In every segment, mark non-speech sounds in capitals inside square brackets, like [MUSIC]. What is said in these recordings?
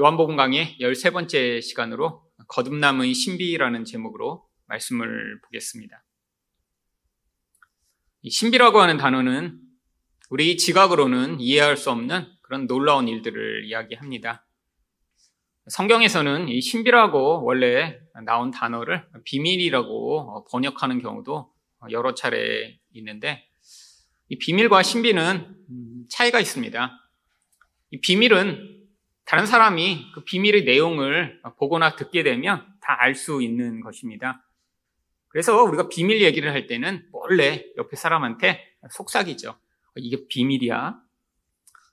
요한복음 강의 13번째 시간으로 거듭남의 신비라는 제목으로 말씀을 보겠습니다. 신비라고 하는 단어는 우리 지각으로는 이해할 수 없는 그런 놀라운 일들을 이야기합니다. 성경에서는 이 신비라고 원래 나온 단어를 비밀이라고 번역하는 경우도 여러 차례 있는데 이 비밀과 신비는 차이가 있습니다. 이 비밀은 다른 사람이 그 비밀의 내용을 보거나 듣게 되면 다 알 수 있는 것입니다. 그래서 우리가 비밀 얘기를 할 때는 원래 옆에 사람한테 속삭이죠. 이게 비밀이야.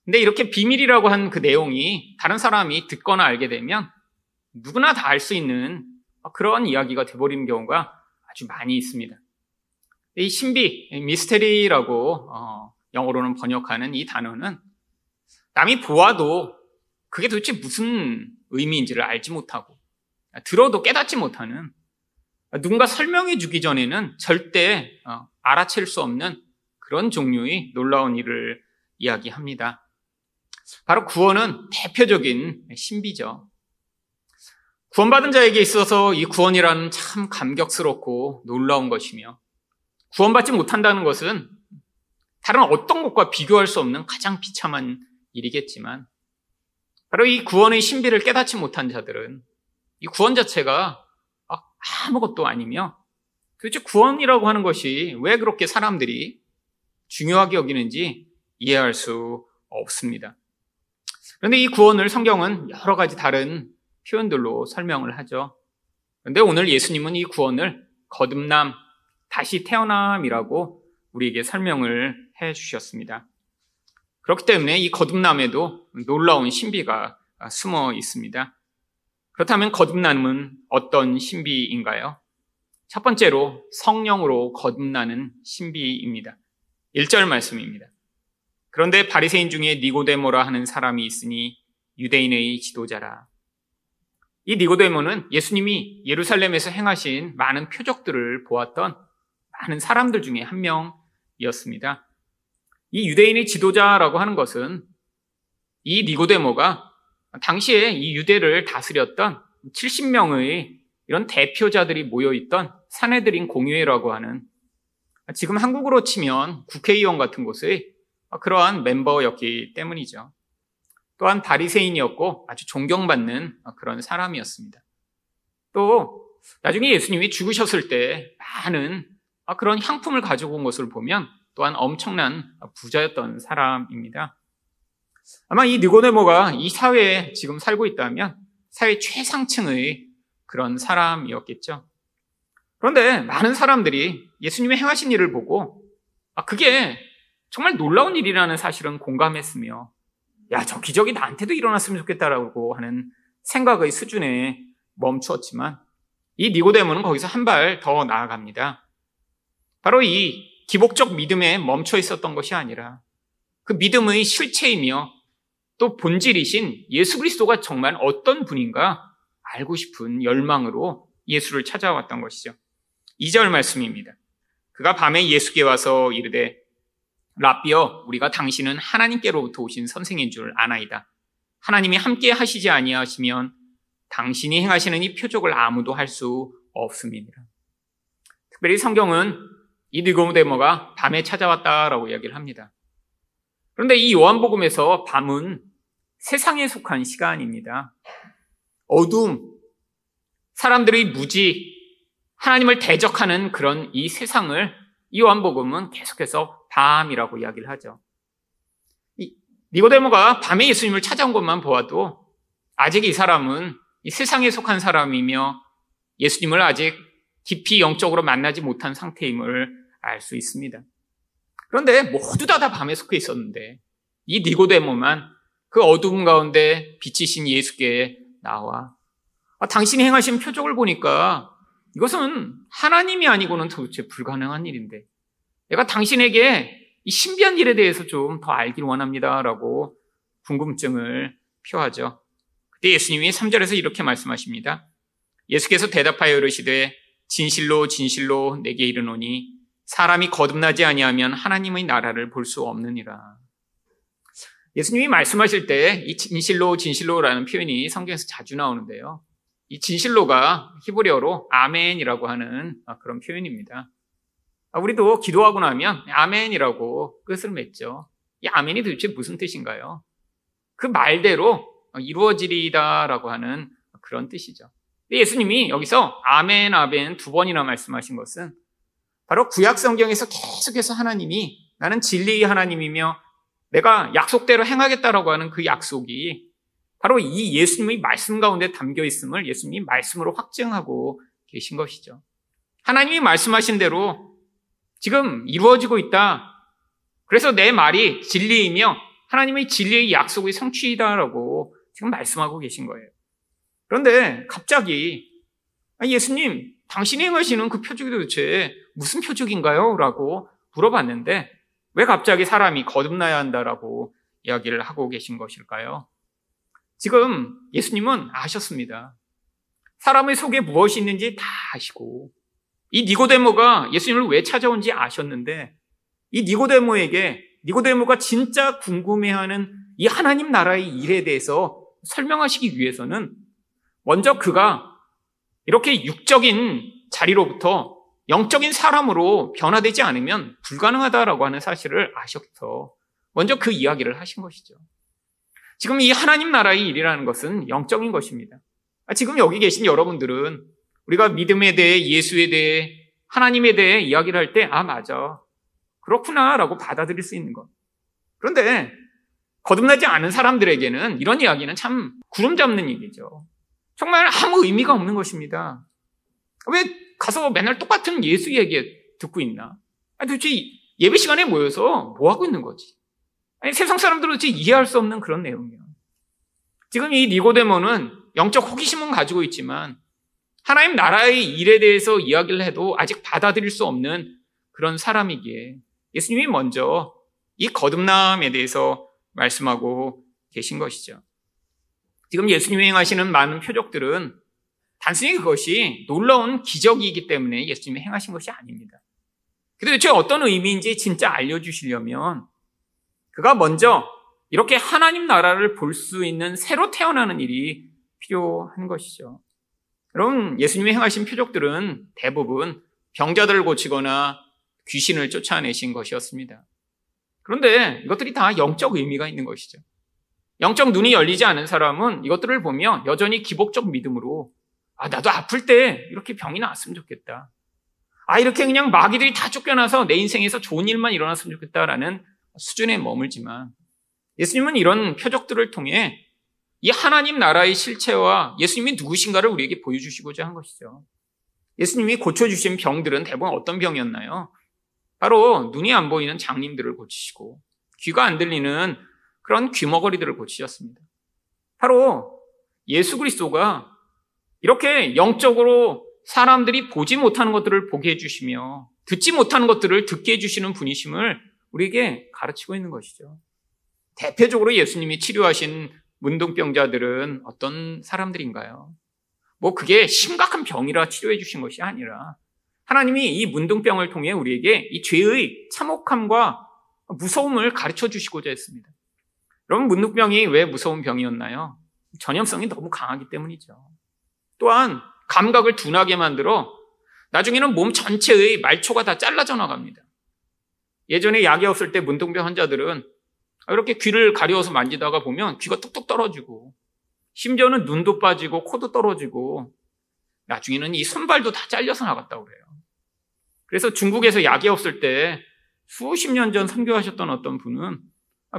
근데 이렇게 비밀이라고 한 그 내용이 다른 사람이 듣거나 알게 되면 누구나 다 알 수 있는 그런 이야기가 돼버리는 경우가 아주 많이 있습니다. 이 신비, 미스테리라고 어, 영어로는 번역하는 이 단어는 남이 보아도 그게 도대체 무슨 의미인지를 알지 못하고 들어도 깨닫지 못하는 누군가 설명해 주기 전에는 절대 어, 알아챌 수 없는 그런 종류의 놀라운 일을 이야기합니다. 바로 구원은 대표적인 신비죠. 구원받은 자에게 있어서 이 구원이라는 참 감격스럽고 놀라운 것이며 구원받지 못한다는 것은 다른 어떤 것과 비교할 수 없는 가장 비참한 일이겠지만 바로 이 구원의 신비를 깨닫지 못한 자들은 이 구원 자체가 아무것도 아니며 도대체 구원이라고 하는 것이 왜 그렇게 사람들이 중요하게 여기는지 이해할 수 없습니다. 그런데 이 구원을 성경은 여러 가지 다른 표현들로 설명을 하죠. 그런데 오늘 예수님은 이 구원을 거듭남, 다시 태어남이라고 우리에게 설명을 해 주셨습니다. 그렇기 때문에 이 거듭남에도 놀라운 신비가 숨어 있습니다. 그렇다면 거듭남은 어떤 신비인가요? 첫 번째로 성령으로 거듭나는 신비입니다. 1절 말씀입니다. 그런데 바리새인 중에 니고데모라 하는 사람이 있으니 유대인의 지도자라. 이 니고데모는 예수님이 예루살렘에서 행하신 많은 표적들을 보았던 많은 사람들 중에 한 명이었습니다. 이 유대인의 지도자라고 하는 것은 이 니고데모가 당시에 이 유대를 다스렸던 70명의 이런 대표자들이 모여있던 사내들인 공유회라고 하는 지금 한국으로 치면 국회의원 같은 곳의 그러한 멤버였기 때문이죠. 또한 바리새인이었고 아주 존경받는 그런 사람이었습니다. 또 나중에 예수님이 죽으셨을 때 많은 그런 향품을 가지고 온 것을 보면 또한 엄청난 부자였던 사람입니다. 아마 이 니고데모가 이 사회에 지금 살고 있다면 사회 최상층의 그런 사람이었겠죠. 그런데 많은 사람들이 예수님의 행하신 일을 보고 아, 그게 정말 놀라운 일이라는 사실은 공감했으며 야, 저 기적이 나한테도 일어났으면 좋겠다라고 하는 생각의 수준에 멈추었지만 이 니고데모는 거기서 한 발 더 나아갑니다. 바로 이 기복적 믿음에 멈춰 있었던 것이 아니라 그 믿음의 실체이며 또 본질이신 예수 그리스도가 정말 어떤 분인가 알고 싶은 열망으로 예수를 찾아왔던 것이죠. 2절 말씀입니다. 그가 밤에 예수께 와서 이르되 라비어 우리가 당신은 하나님께로부터 오신 선생인 줄 아나이다. 하나님이 함께 하시지 아니하시면 당신이 행하시는 이 표적을 아무도 할 수 없습니다. 특별히 성경은 이 니고데모가 밤에 찾아왔다라고 이야기를 합니다. 그런데 이 요한복음에서 밤은 세상에 속한 시간입니다. 어둠, 사람들의 무지, 하나님을 대적하는 그런 이 세상을 이 요한복음은 계속해서 밤이라고 이야기를 하죠. 니고데모가 밤에 예수님을 찾아온 것만 보아도 아직 이 사람은 이 세상에 속한 사람이며 예수님을 아직 깊이 영적으로 만나지 못한 상태임을 알 수 있습니다. 그런데 모두 다 다 밤에 속해 있었는데 이 니고데모만 그 어두움 가운데 빛이신 예수께 나와 아, 당신이 행하신 표적을 보니까 이것은 하나님이 아니고는 도대체 불가능한 일인데 내가 당신에게 이 신비한 일에 대해서 좀 더 알길 원합니다라고 궁금증을 표하죠. 그때 예수님이 3절에서 이렇게 말씀하십니다. 예수께서 대답하여 이르시되 진실로 진실로 내게 이르노니 사람이 거듭나지 아니하면 하나님의 나라를 볼 수 없느니라. 예수님이 말씀하실 때 이 진실로 진실로라는 표현이 성경에서 자주 나오는데요. 이 진실로가 히브리어로 아멘이라고 하는 그런 표현입니다. 아, 우리도 기도하고 나면 아멘이라고 끝을 맺죠. 이 아멘이 도대체 무슨 뜻인가요? 그 말대로 이루어지리다라고 하는 그런 뜻이죠. 예수님이 여기서 아멘, 아멘 두 번이나 말씀하신 것은 바로 구약 성경에서 계속해서 하나님이 나는 진리의 하나님이며 내가 약속대로 행하겠다라고 하는 그 약속이 바로 이 예수님의 말씀 가운데 담겨 있음을 예수님이 말씀으로 확증하고 계신 것이죠. 하나님이 말씀하신 대로 지금 이루어지고 있다. 그래서 내 말이 진리이며 하나님의 진리의 약속의 성취이다라고 지금 말씀하고 계신 거예요. 그런데 갑자기 아, 예수님, 당신이 행하시는 그 표적이 도대체 무슨 표적인가요? 라고 물어봤는데 왜 갑자기 사람이 거듭나야 한다라고 이야기를 하고 계신 것일까요? 지금 예수님은 아셨습니다. 사람의 속에 무엇이 있는지 다 아시고 이 니고데모가 예수님을 왜 찾아온지 아셨는데 이 니고데모에게 니고데모가 진짜 궁금해하는 이 하나님 나라의 일에 대해서 설명하시기 위해서는 먼저 그가 이렇게 육적인 자리로부터 영적인 사람으로 변화되지 않으면 불가능하다라고 하는 사실을 아셔서 먼저 그 이야기를 하신 것이죠. 지금 이 하나님 나라의 일이라는 것은 영적인 것입니다. 아, 지금 여기 계신 여러분들은 우리가 믿음에 대해 예수에 대해 하나님에 대해 이야기를 할 때, 아, 맞아. 그렇구나 라고 받아들일 수 있는 것. 그런데 거듭나지 않은 사람들에게는 이런 이야기는 참 구름 잡는 얘기죠. 정말 아무 의미가 없는 것입니다. 왜 가서 맨날 똑같은 예수 얘기 듣고 있나? 아니, 도대체 예배 시간에 모여서 뭐 하고 있는 거지? 아니, 세상 사람들은 도대체 이해할 수 없는 그런 내용이에요. 지금 이 니고데모는 영적 호기심은 가지고 있지만 하나님 나라의 일에 대해서 이야기를 해도 아직 받아들일 수 없는 그런 사람이기에 예수님이 먼저 이 거듭남에 대해서 말씀하고 계신 것이죠. 지금 예수님이 행하시는 많은 표적들은 단순히 그것이 놀라운 기적이기 때문에 예수님이 행하신 것이 아닙니다. 도대체 어떤 의미인지 진짜 알려주시려면 그가 먼저 이렇게 하나님 나라를 볼 수 있는 새로 태어나는 일이 필요한 것이죠. 여러분, 예수님이 행하신 표적들은 대부분 병자들을 고치거나 귀신을 쫓아내신 것이었습니다. 그런데 이것들이 다 영적 의미가 있는 것이죠. 영적 눈이 열리지 않은 사람은 이것들을 보면 여전히 기복적 믿음으로 아, 나도 아플 때 이렇게 병이 나왔으면 좋겠다. 아, 이렇게 그냥 마귀들이 다 쫓겨나서 내 인생에서 좋은 일만 일어났으면 좋겠다라는 수준에 머물지만 예수님은 이런 표적들을 통해 이 하나님 나라의 실체와 예수님이 누구신가를 우리에게 보여주시고자 한 것이죠. 예수님이 고쳐주신 병들은 대부분 어떤 병이었나요? 바로 눈이 안 보이는 장님들을 고치시고 귀가 안 들리는 그런 귀머거리들을 고치셨습니다. 바로 예수 그리스도가 이렇게 영적으로 사람들이 보지 못하는 것들을 보게 해주시며 듣지 못하는 것들을 듣게 해주시는 분이심을 우리에게 가르치고 있는 것이죠. 대표적으로 예수님이 치료하신 문둥병자들은 어떤 사람들인가요? 뭐 그게 심각한 병이라 치료해 주신 것이 아니라 하나님이 이 문둥병을 통해 우리에게 이 죄의 참혹함과 무서움을 가르쳐 주시고자 했습니다. 여러분, 문둥병이 왜 무서운 병이었나요? 전염성이 너무 강하기 때문이죠. 또한 감각을 둔하게 만들어 나중에는 몸 전체의 말초가 다 잘라져 나갑니다. 예전에 약이 없을 때 문둥병 환자들은 이렇게 귀를 가려워서 만지다가 보면 귀가 뚝뚝 떨어지고 심지어는 눈도 빠지고 코도 떨어지고 나중에는 이 손발도 다 잘려서 나갔다고 그래요. 그래서 중국에서 약이 없을 때 수십 년 전 선교하셨던 어떤 분은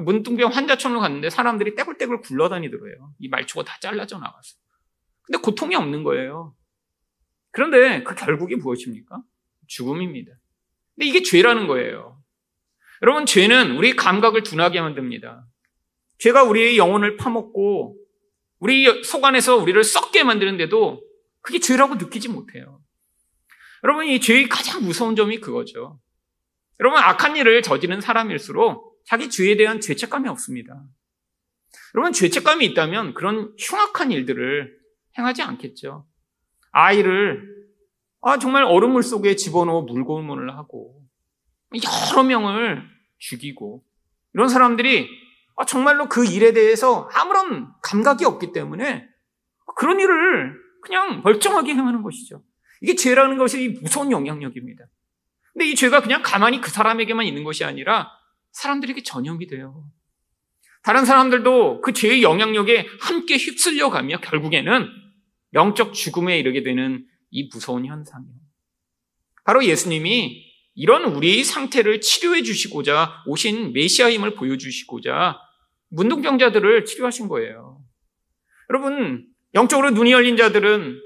문둥병 환자촌으로 갔는데 사람들이 떼굴떼굴 굴러다니더래요. 이 말초가 다 잘라져 나갔어. 근데 고통이 없는 거예요. 그런데 그 결국이 무엇입니까? 죽음입니다. 근데 이게 죄라는 거예요. 여러분, 죄는 우리 감각을 둔하게 만듭니다. 죄가 우리의 영혼을 파먹고 우리 속 안에서 우리를 썩게 만드는데도 그게 죄라고 느끼지 못해요. 여러분, 이 죄의 가장 무서운 점이 그거죠. 여러분, 악한 일을 저지른 사람일수록 자기 죄에 대한 죄책감이 없습니다. 여러분, 죄책감이 있다면 그런 흉악한 일들을 행하지 않겠죠. 아이를 아, 정말 얼음물 속에 집어넣어 물고문을 하고 여러 명을 죽이고 이런 사람들이 아, 정말로 그 일에 대해서 아무런 감각이 없기 때문에 그런 일을 그냥 멀쩡하게 행하는 것이죠. 이게 죄라는 것이 무서운 영향력입니다. 근데 이 죄가 그냥 가만히 그 사람에게만 있는 것이 아니라 사람들에게 전염이 돼요. 다른 사람들도 그 죄의 영향력에 함께 휩쓸려 가며 결국에는 영적 죽음에 이르게 되는 이 무서운 현상이에요. 바로 예수님이 이런 우리의 상태를 치료해 주시고자 오신 메시아임을 보여주시고자 문둥병자들을 치료하신 거예요. 여러분, 영적으로 눈이 열린 자들은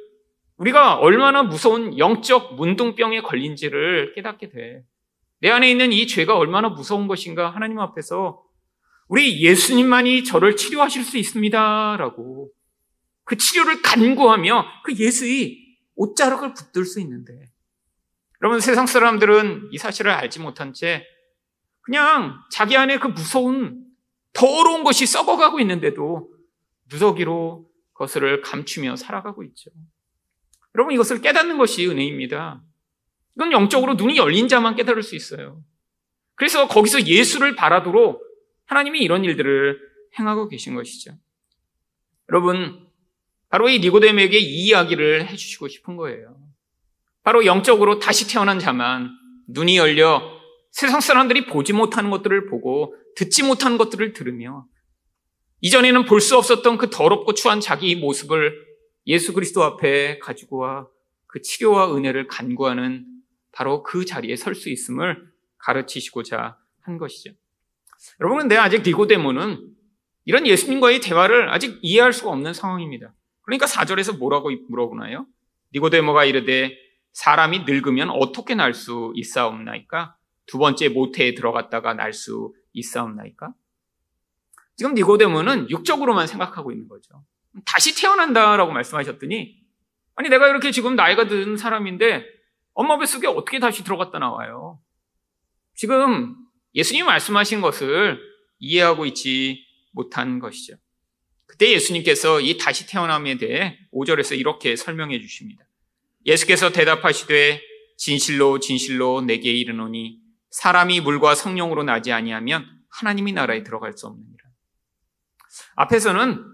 우리가 얼마나 무서운 영적 문둥병에 걸린지를 깨닫게 돼. 내 안에 있는 이 죄가 얼마나 무서운 것인가 하나님 앞에서 우리 예수님만이 저를 치료하실 수 있습니다. 라고 그 치료를 간구하며 그 예수의 옷자락을 붙들 수 있는데 여러분 세상 사람들은 이 사실을 알지 못한 채 그냥 자기 안에 그 무서운 더러운 것이 썩어가고 있는데도 무더기로 그것을 감추며 살아가고 있죠. 여러분 이것을 깨닫는 것이 은혜입니다. 이건 영적으로 눈이 열린 자만 깨달을 수 있어요. 그래서 거기서 예수를 바라도록 하나님이 이런 일들을 행하고 계신 것이죠. 여러분, 바로 이 니고데모에게 이 이야기를 해주시고 싶은 거예요. 바로 영적으로 다시 태어난 자만 눈이 열려 세상 사람들이 보지 못하는 것들을 보고 듣지 못하는 것들을 들으며 이전에는 볼 수 없었던 그 더럽고 추한 자기 모습을 예수 그리스도 앞에 가지고 와 그 치료와 은혜를 간구하는 바로 그 자리에 설 수 있음을 가르치시고자 한 것이죠. 여러분, 근데 아직 니고데모는 이런 예수님과의 대화를 아직 이해할 수가 없는 상황입니다. 그러니까 4절에서 뭐라고 물어보나요? 니고데모가 이르되 사람이 늙으면 어떻게 날 수 있사옵나이까? 두 번째 모태에 들어갔다가 날 수 있사옵나이까? 지금 니고데모는 육적으로만 생각하고 있는 거죠. 다시 태어난다라고 말씀하셨더니 아니 내가 이렇게 지금 나이가 든 사람인데 엄마 뱃속에 어떻게 다시 들어갔다 나와요? 지금 예수님 말씀하신 것을 이해하고 있지 못한 것이죠. 그때 예수님께서 이 다시 태어남에 대해 5절에서 이렇게 설명해 주십니다. 예수께서 대답하시되 진실로 진실로 내게 이르노니 사람이 물과 성령으로 나지 아니하면 하나님이 나라에 들어갈 수 없느니라. 앞에서는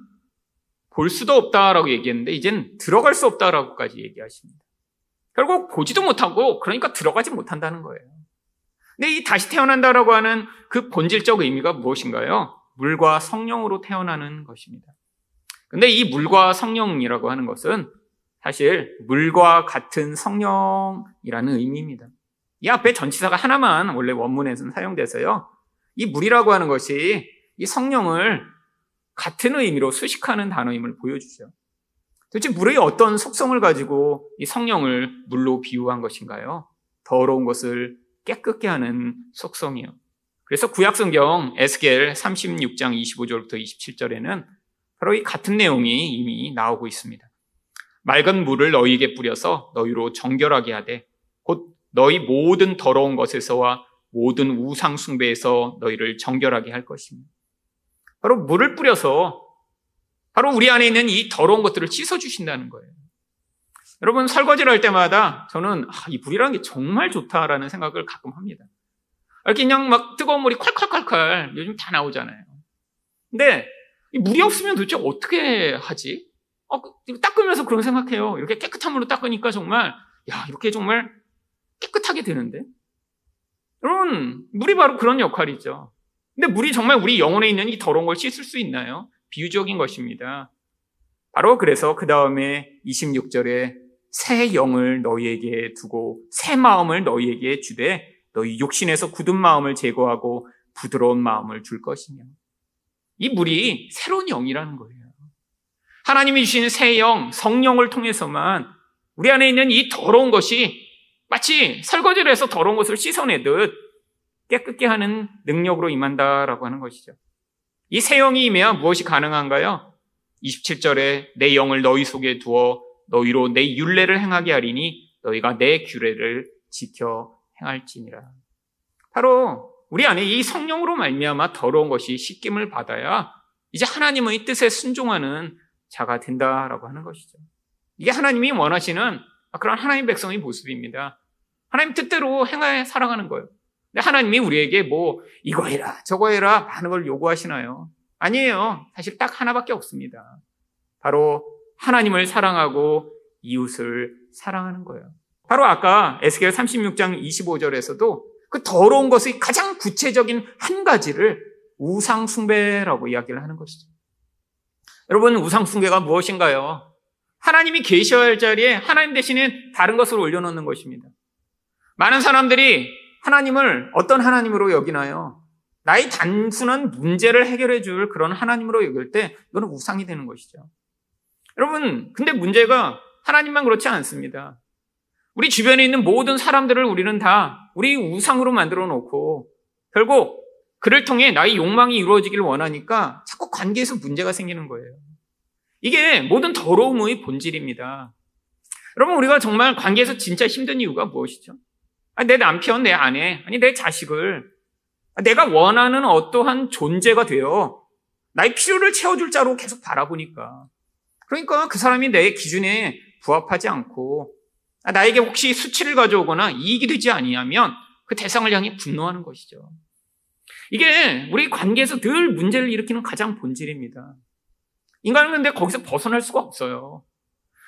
볼 수도 없다라고 얘기했는데 이젠 들어갈 수 없다라고까지 얘기하십니다. 결국 보지도 못하고 그러니까 들어가지 못한다는 거예요. 근데 이 다시 태어난다라고 하는 그 본질적 의미가 무엇인가요? 물과 성령으로 태어나는 것입니다. 근데 이 물과 성령이라고 하는 것은 사실 물과 같은 성령이라는 의미입니다. 이 앞에 전치사가 하나만 원래 원문에서는 사용돼서요. 이 물이라고 하는 것이 이 성령을 같은 의미로 수식하는 단어임을 보여주죠. 도대체 물의 어떤 속성을 가지고 이 성령을 물로 비유한 것인가요? 더러운 것을 깨끗게 하는 속성이요. 그래서 구약성경 에스겔 36장 25절부터 27절에는 바로 이 같은 내용이 이미 나오고 있습니다. 맑은 물을 너희에게 뿌려서 너희로 정결하게 하되 곧 너희 모든 더러운 것에서와 모든 우상 숭배에서 너희를 정결하게 할 것입니다. 바로 물을 뿌려서 바로 우리 안에 있는 이 더러운 것들을 씻어 주신다는 거예요. 여러분 설거지를 할 때마다 저는 아, 이 물이라는 게 정말 좋다라는 생각을 가끔 합니다. 이렇게 그냥 막 뜨거운 물이 콸콸콸콸 요즘 다 나오잖아요. 근데 물이 없으면 도대체 어떻게 하지? 어, 닦으면서 그런 생각해요. 이렇게 깨끗한 물로 닦으니까 정말 야 이렇게 정말 깨끗하게 되는데. 여러분 물이 바로 그런 역할이죠. 근데 물이 정말 우리 영혼에 있는 이 더러운 걸 씻을 수 있나요? 비유적인 것입니다. 바로 그래서 그 다음에 26절에 새 영을 너희에게 두고 새 마음을 너희에게 주되 너희 욕심에서 굳은 마음을 제거하고 부드러운 마음을 줄 것이며 이 물이 새로운 영이라는 거예요. 하나님이 주신 새 영, 성령을 통해서만 우리 안에 있는 이 더러운 것이 마치 설거지를 해서 더러운 것을 씻어내듯 깨끗게 하는 능력으로 임한다라고 하는 것이죠. 이 새 영이 임해야 무엇이 가능한가요? 27절에 내 영을 너희 속에 두어 너희로 내 윤례를 행하게 하리니 너희가 내 규례를 지켜 행할지니라. 바로 우리 안에 이 성령으로 말미암아 더러운 것이 씻김을 받아야 이제 하나님의 뜻에 순종하는 자가 된다라고 하는 것이죠. 이게 하나님이 원하시는 그런 하나님 백성의 모습입니다. 하나님 뜻대로 행하여 살아가는 거예요. 하나님이 우리에게 뭐 이거 해라 저거 해라 많은 걸 요구하시나요? 아니에요. 사실 딱 하나밖에 없습니다. 바로 하나님을 사랑하고 이웃을 사랑하는 거예요. 바로 아까 에스겔 36장 25절에서도 그 더러운 것의 가장 구체적인 한 가지를 우상 숭배라고 이야기를 하는 것이죠. 여러분, 우상 숭배가 무엇인가요? 하나님이 계셔야 할 자리에 하나님 대신에 다른 것을 올려놓는 것입니다. 많은 사람들이 하나님을 어떤 하나님으로 여기나요? 나의 단순한 문제를 해결해 줄 그런 하나님으로 여길 때 이거는 우상이 되는 것이죠. 여러분, 근데 문제가 하나님만 그렇지 않습니다. 우리 주변에 있는 모든 사람들을 우리는 다 우리 우상으로 만들어 놓고 결국 그를 통해 나의 욕망이 이루어지길 원하니까 자꾸 관계에서 문제가 생기는 거예요. 이게 모든 더러움의 본질입니다. 여러분, 우리가 정말 관계에서 진짜 힘든 이유가 무엇이죠? 내 남편, 내 아내, 아니, 내 자식을 내가 원하는 어떠한 존재가 되어 나의 필요를 채워줄 자로 계속 바라보니까. 그러니까 그 사람이 내 기준에 부합하지 않고 나에게 혹시 수치를 가져오거나 이익이 되지 아니하면 그 대상을 향해 분노하는 것이죠. 이게 우리 관계에서 늘 문제를 일으키는 가장 본질입니다. 인간은 근데 거기서 벗어날 수가 없어요.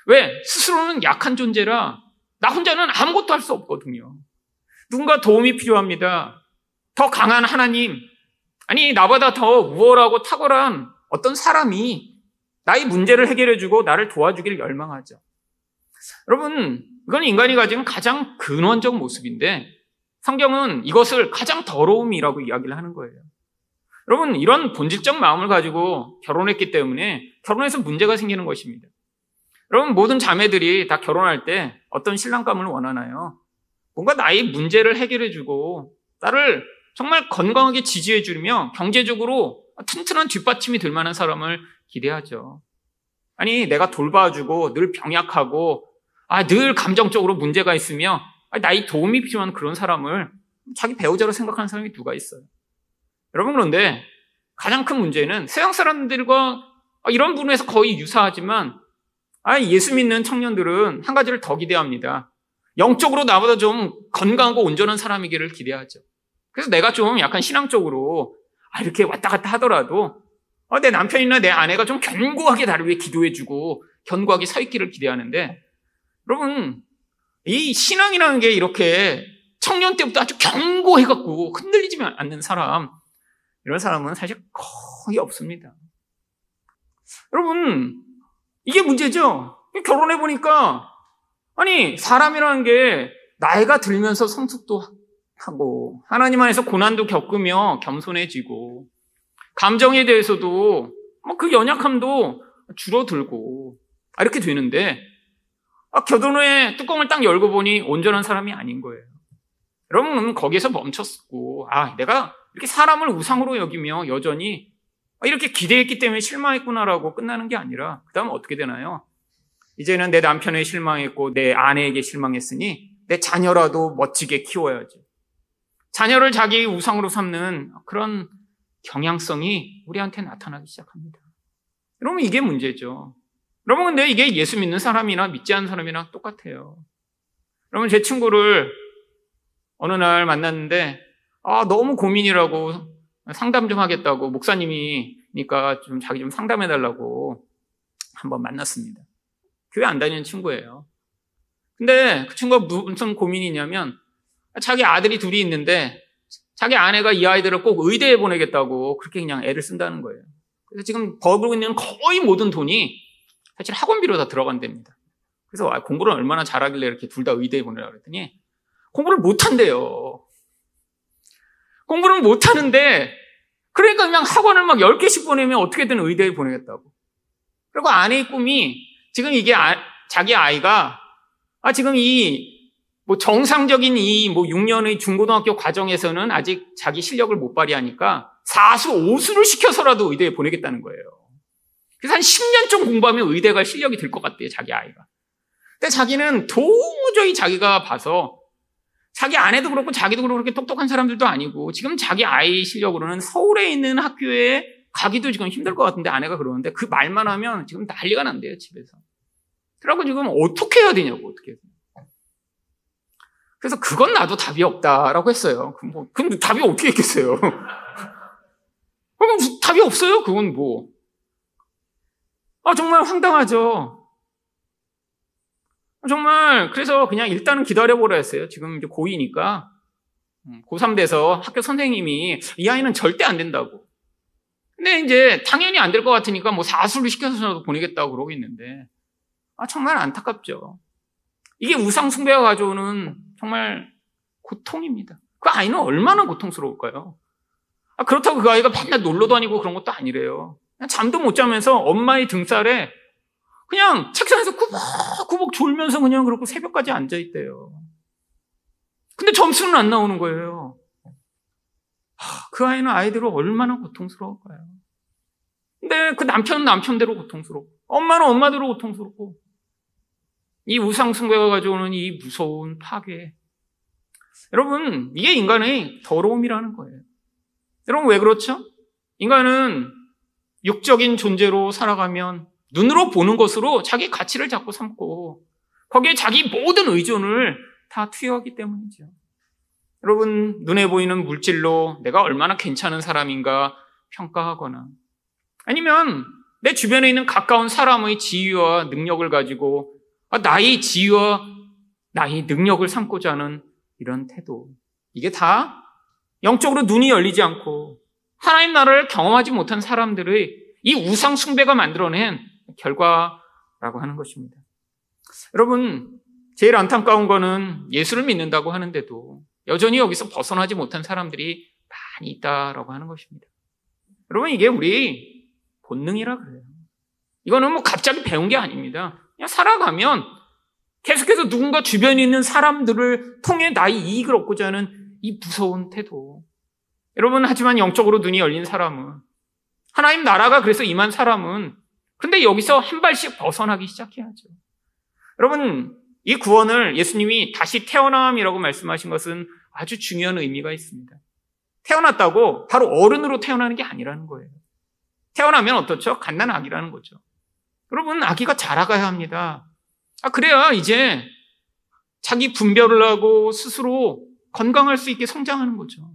왜? 스스로는 약한 존재라 나 혼자는 아무것도 할 수 없거든요. 누군가 도움이 필요합니다. 더 강한 하나님, 아니, 나보다 더 우월하고 탁월한 어떤 사람이 나의 문제를 해결해주고 나를 도와주기를 열망하죠. 여러분, 이건 인간이 가진 가장 근원적 모습인데 성경은 이것을 가장 더러움이라고 이야기를 하는 거예요. 여러분, 이런 본질적 마음을 가지고 결혼했기 때문에 결혼해서 문제가 생기는 것입니다. 여러분, 모든 자매들이 다 결혼할 때 어떤 신랑감을 원하나요? 뭔가 나의 문제를 해결해주고 나를 정말 건강하게 지지해주며 경제적으로 튼튼한 뒷받침이 될 만한 사람을 기대하죠. 아니, 내가 돌봐주고 늘 병약하고 아, 늘 감정적으로 문제가 있으며 아, 나의 도움이 필요한 그런 사람을 자기 배우자로 생각하는 사람이 누가 있어요. 여러분 그런데 가장 큰 문제는 서양 사람들과 이런 부분에서 거의 유사하지만 아, 예수 믿는 청년들은 한 가지를 더 기대합니다. 영적으로 나보다 좀 건강하고 온전한 사람이기를 기대하죠. 그래서 내가 좀 약간 신앙적으로 아, 이렇게 왔다 갔다 하더라도 어, 내 남편이나 내 아내가 좀 견고하게 나를 위해 기도해주고 견고하게 서 있기를 기대하는데 여러분, 이 신앙이라는 게 이렇게 청년 때부터 아주 견고해갖고 흔들리지 않는 사람, 이런 사람은 사실 거의 없습니다. 여러분, 이게 문제죠? 결혼해 보니까, 아니, 사람이라는 게 나이가 들면서 성숙도 하고, 하나님 안에서 고난도 겪으며 겸손해지고, 감정에 대해서도 뭐그 연약함도 줄어들고, 아, 이렇게 되는데, 아, 교도 후에 뚜껑을 딱 열고 보니 온전한 사람이 아닌 거예요. 여러분은 거기에서 멈췄고, 아, 내가 이렇게 사람을 우상으로 여기며 여전히 이렇게 기대했기 때문에 실망했구나라고 끝나는 게 아니라, 그 다음 어떻게 되나요? 이제는 내 남편에 실망했고, 내 아내에게 실망했으니, 내 자녀라도 멋지게 키워야지. 자녀를 자기 우상으로 삼는 그런 경향성이 우리한테 나타나기 시작합니다. 여러분, 이게 문제죠. 여러분, 근데 이게 예수 믿는 사람이나 믿지 않는 사람이랑 똑같아요. 여러분, 제 친구를 어느 날 만났는데, 아, 너무 고민이라고 상담 좀 하겠다고 목사님이니까 좀 자기 좀 상담해 달라고 한번 만났습니다. 교회 안 다니는 친구예요. 근데 그 친구가 무슨 고민이냐면, 자기 아들이 둘이 있는데, 자기 아내가 이 아이들을 꼭 의대에 보내겠다고 그렇게 그냥 애를 쓴다는 거예요. 그래서 지금 벌고 있는 거의 모든 돈이 사실 학원비로 다 들어간답니다. 그래서 아, 공부를 얼마나 잘하길래 이렇게 둘 다 의대에 보내라 그랬더니 공부를 못한대요. 공부를 못하는데 그러니까 그냥 학원을 막 10개씩 보내면 어떻게든 의대에 보내겠다고. 그리고 아내의 꿈이 지금 이게 아, 자기 아이가 아 지금 이 뭐 정상적인 이 뭐 6년의 중고등학교 과정에서는 아직 자기 실력을 못 발휘하니까 사수 오수를 시켜서라도 의대에 보내겠다는 거예요. 그래서 한 10년쯤 공부하면 의대 갈 실력이 될 것 같대요, 자기 아이가. 근데 자기는 도저히 자기가 봐서 자기 아내도 그렇고 자기도 그렇게 똑똑한 사람들도 아니고 지금 자기 아이 실력으로는 서울에 있는 학교에 가기도 지금 힘들 것 같은데 아내가 그러는데 그 말만 하면 지금 난리가 난대요, 집에서. 그러고 지금 어떻게 해야 되냐고, 어떻게. 그래서 그건 나도 답이 없다라고 했어요. 그럼, 뭐, 그럼 답이 어떻게 있겠어요? [LAUGHS] 그럼 답이 없어요? 그건 뭐. 아, 정말 황당하죠. 정말, 그래서 그냥 일단은 기다려보라 했어요. 지금 이제 고2니까. 음, 고3 돼서 학교 선생님이 이 아이는 절대 안 된다고. 근데 이제 당연히 안 될 것 같으니까 뭐 사수를 시켜서라도 보내겠다고 그러고 있는데, 아, 정말 안타깝죠. 이게 우상 숭배가 가져오는 정말 고통입니다. 그 아이는 얼마나 고통스러울까요? 아, 그렇다고 그 아이가 맨날 놀러 다니고 그런 것도 아니래요. 잠도 못 자면서 엄마의 등살에 그냥 책상에서 구벅구벅 졸면서 그냥 그렇고 새벽까지 앉아있대요. 근데 점수는 안 나오는 거예요. 그 아이는 아이대로 얼마나 고통스러울까요? 근데 그 남편은 남편대로 고통스럽고, 엄마는 엄마대로 고통스럽고, 이 우상숭배가 가져오는 이 무서운 파괴. 여러분, 이게 인간의 더러움이라는 거예요. 여러분, 왜 그렇죠? 인간은 육적인 존재로 살아가면 눈으로 보는 것으로 자기 가치를 잡고 삼고 거기에 자기 모든 의존을 다 투여하기 때문이죠. 여러분, 눈에 보이는 물질로 내가 얼마나 괜찮은 사람인가 평가하거나 아니면 내 주변에 있는 가까운 사람의 지위와 능력을 가지고 아, 나의 지위와 나의 능력을 삼고자 하는 이런 태도. 이게 다 영적으로 눈이 열리지 않고 하나님 나라를 경험하지 못한 사람들의 이 우상 숭배가 만들어낸 결과라고 하는 것입니다. 여러분, 제일 안타까운 거는 예수를 믿는다고 하는데도 여전히 여기서 벗어나지 못한 사람들이 많이 있다라고 하는 것입니다. 여러분, 이게 우리 본능이라 그래요. 이거는 뭐 갑자기 배운 게 아닙니다. 그냥 살아가면 계속해서 누군가 주변에 있는 사람들을 통해 나의 이익을 얻고자 하는 이 무서운 태도. 여러분, 하지만 영적으로 눈이 열린 사람은, 하나님 나라가 그래서 임한 사람은, 근데 여기서 한 발씩 벗어나기 시작해야죠. 여러분, 이 구원을 예수님이 다시 태어남이라고 말씀하신 것은 아주 중요한 의미가 있습니다. 태어났다고 바로 어른으로 태어나는 게 아니라는 거예요. 태어나면 어떻죠? 갓난 아기라는 거죠. 여러분, 아기가 자라가야 합니다. 아, 그래야 이제 자기 분별을 하고 스스로 건강할 수 있게 성장하는 거죠.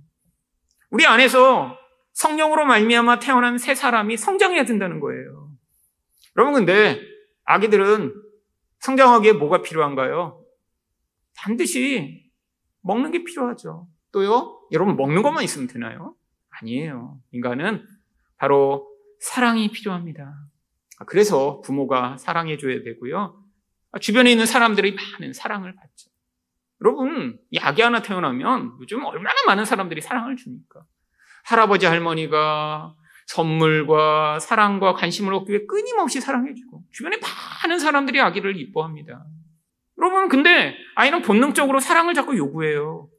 우리 안에서 성령으로 말미암아 태어난 새 사람이 성장해야 된다는 거예요. 여러분 근데 아기들은 성장하기에 뭐가 필요한가요? 반드시 먹는 게 필요하죠. 또요? 여러분 먹는 것만 있으면 되나요? 아니에요. 인간은 바로 사랑이 필요합니다. 아, 그래서 부모가 사랑해줘야 되고요. 아, 주변에 있는 사람들이 많은 사랑을 받죠. 여러분, 이 아기 하나 태어나면 요즘 얼마나 많은 사람들이 사랑을 주니까. 할아버지, 할머니가 선물과 사랑과 관심을 얻기 위해 끊임없이 사랑해주고, 주변에 많은 사람들이 아기를 이뻐합니다. 여러분, 근데 아이는 본능적으로 사랑을 자꾸 요구해요.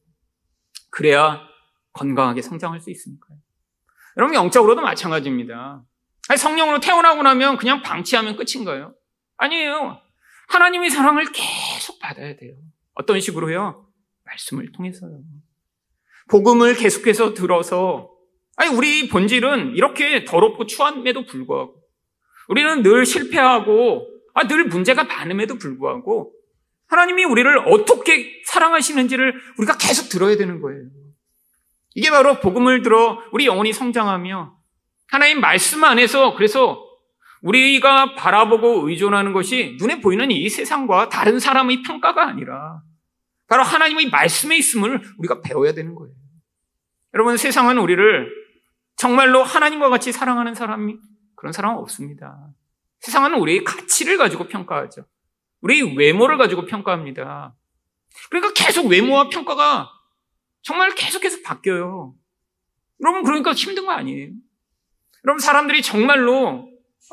그래야 건강하게 성장할 수 있으니까요. 여러분, 영적으로도 마찬가지입니다. 아니, 성령으로 태어나고 나면 그냥 방치하면 끝인가요? 아니에요. 하나님의 사랑을 계속 받아야 돼요. 어떤 식으로요? 말씀을 통해서요. 복음을 계속해서 들어서, 아니, 우리 본질은 이렇게 더럽고 추함에도 불구하고, 우리는 늘 실패하고, 아, 늘 문제가 많음에도 불구하고, 하나님이 우리를 어떻게 사랑하시는지를 우리가 계속 들어야 되는 거예요. 이게 바로 복음을 들어 우리 영혼이 성장하며 하나님 말씀 안에서 그래서 우리가 바라보고 의존하는 것이 눈에 보이는 이 세상과 다른 사람의 평가가 아니라 바로 하나님의 말씀에 있음을 우리가 배워야 되는 거예요. 여러분 세상은 우리를 정말로 하나님과 같이 사랑하는 사람이 그런 사람은 없습니다. 세상은 우리의 가치를 가지고 평가하죠. 우리의 외모를 가지고 평가합니다. 그러니까 계속 외모와 평가가 정말 계속해서 바뀌어요. 여러분 그러니까 힘든 거 아니에요? 그럼 사람들이 정말로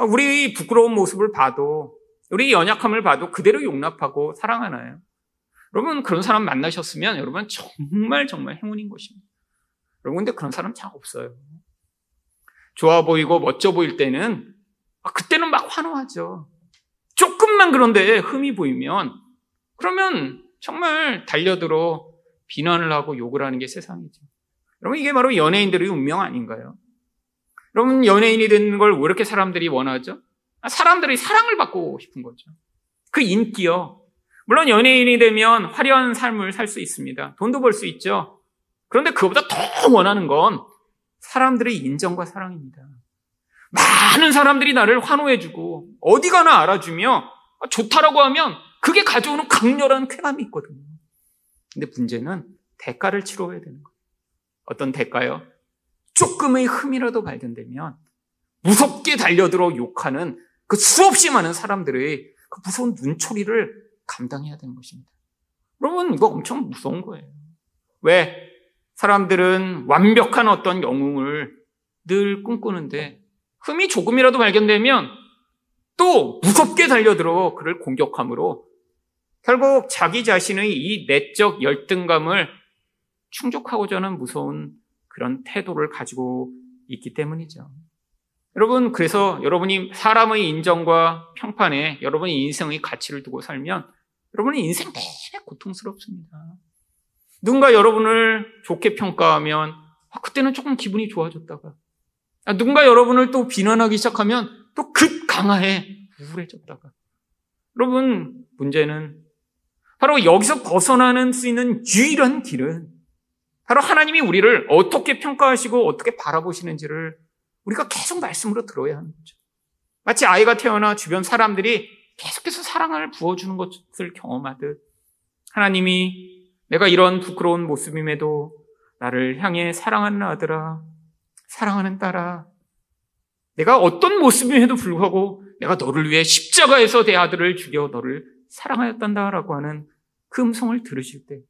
우리 부끄러운 모습을 봐도 우리 연약함을 봐도 그대로 용납하고 사랑하나요? 여러분 그런 사람 만나셨으면 여러분 정말 정말 행운인 것입니다. 여러분 근데 그런 사람 잘 없어요. 좋아 보이고 멋져 보일 때는 아, 그때는 막 환호하죠. 조금만 그런데 흠이 보이면 그러면 정말 달려들어 비난을 하고 욕을 하는 게 세상이죠. 여러분 이게 바로 연예인들의 운명 아닌가요? 여러분 연예인이 되는 걸왜 이렇게 사람들이 원하죠? 아, 사람들이 사랑을 받고 싶은 거죠. 그 인기요. 물론 연예인이 되면 화려한 삶을 살 수 있습니다. 돈도 벌 수 있죠. 그런데 그보다 더 원하는 건 사람들의 인정과 사랑입니다. 많은 사람들이 나를 환호해주고 어디 가나 알아주며 좋다라고 하면 그게 가져오는 강렬한 쾌감이 있거든요. 근데 문제는 대가를 치러야 되는 거예요. 어떤 대가요? 조금의 흠이라도 발견되면 무섭게 달려들어 욕하는 그 수없이 많은 사람들의 그 무서운 눈초리를 감당해야 되는 것입니다. 여러분, 이거 엄청 무서운 거예요. 왜? 사람들은 완벽한 어떤 영웅을 늘 꿈꾸는데 흠이 조금이라도 발견되면 또 무섭게 달려들어 그를 공격함으로 결국 자기 자신의 이 내적 열등감을 충족하고자 하는 무서운 그런 태도를 가지고 있기 때문이죠. 여러분, 그래서 여러분이 사람의 인정과 평판에 여러분의 인생의 가치를 두고 살면 여러분의 인생 내내 고통스럽습니다. 누군가 여러분을 좋게 평가하면 아, 그때는 조금 기분이 좋아졌다가. 아, 누군가 여러분을 또 비난하기 시작하면 또 급 강화해. 우울해졌다가. 여러분 문제는 바로 여기서 벗어나는 수 있는 유일한 길은 바로 하나님이 우리를 어떻게 평가하시고 어떻게 바라보시는지를 우리가 계속 말씀으로 들어야 하는 거죠. 마치 아이가 태어나 주변 사람들이 계속해서 사랑을 부어주는 것을 경험하듯 하나님이 내가 이런 부끄러운 모습임에도 나를 향해 사랑하는 아들아, 사랑하는 딸아, 내가 어떤 모습임에도 불구하고 내가 너를 위해 십자가에서 내 아들을 죽여 너를 사랑하였단다라고 하는 그 음성을 들으실 때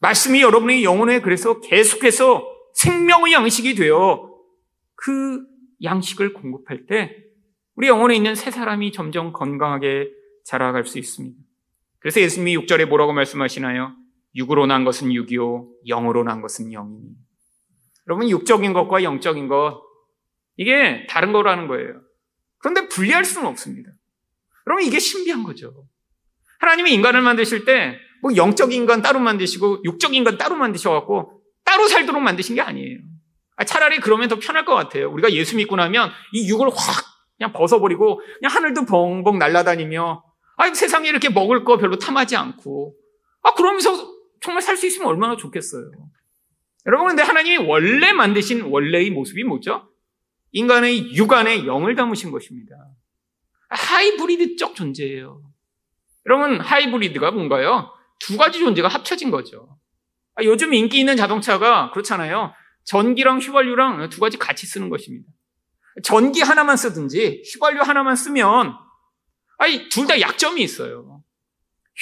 말씀이 여러분의 영혼에 그래서 계속해서 생명의 양식이 되어 그 양식을 공급할 때 우리 영혼에 있는 새 사람이 점점 건강하게 자라갈 수 있습니다. 그래서 예수님이 6절에 뭐라고 말씀하시나요? 육으로 난 것은 육이요, 영으로 난 것은 영이니. 여러분, 육적인 것과 영적인 것, 이게 다른 거라는 거예요. 그런데 분리할 수는 없습니다. 여러분, 이게 신비한 거죠. 하나님이 인간을 만드실 때, 뭐 영적 인간 따로 만드시고, 육적 인간 따로 만드셔갖고, 따로 살도록 만드신 게 아니에요. 아, 차라리 그러면 더 편할 것 같아요. 우리가 예수 믿고 나면 이 육을 확 그냥 벗어버리고, 그냥 하늘도 벙벙 날아다니며, 아, 세상에 이렇게 먹을 거 별로 탐하지 않고, 아, 그러면서 정말 살 수 있으면 얼마나 좋겠어요. 여러분, 근데 하나님이 원래 만드신 원래의 모습이 뭐죠? 인간의 육안에 영을 담으신 것입니다. 하이브리드적 존재예요. 여러분, 하이브리드가 뭔가요? 두 가지 존재가 합쳐진 거죠. 아, 요즘 인기 있는 자동차가 그렇잖아요. 전기랑 휘발유랑 두 가지 같이 쓰는 것입니다. 전기 하나만 쓰든지 휘발유 하나만 쓰면 아니 둘 다 약점이 있어요.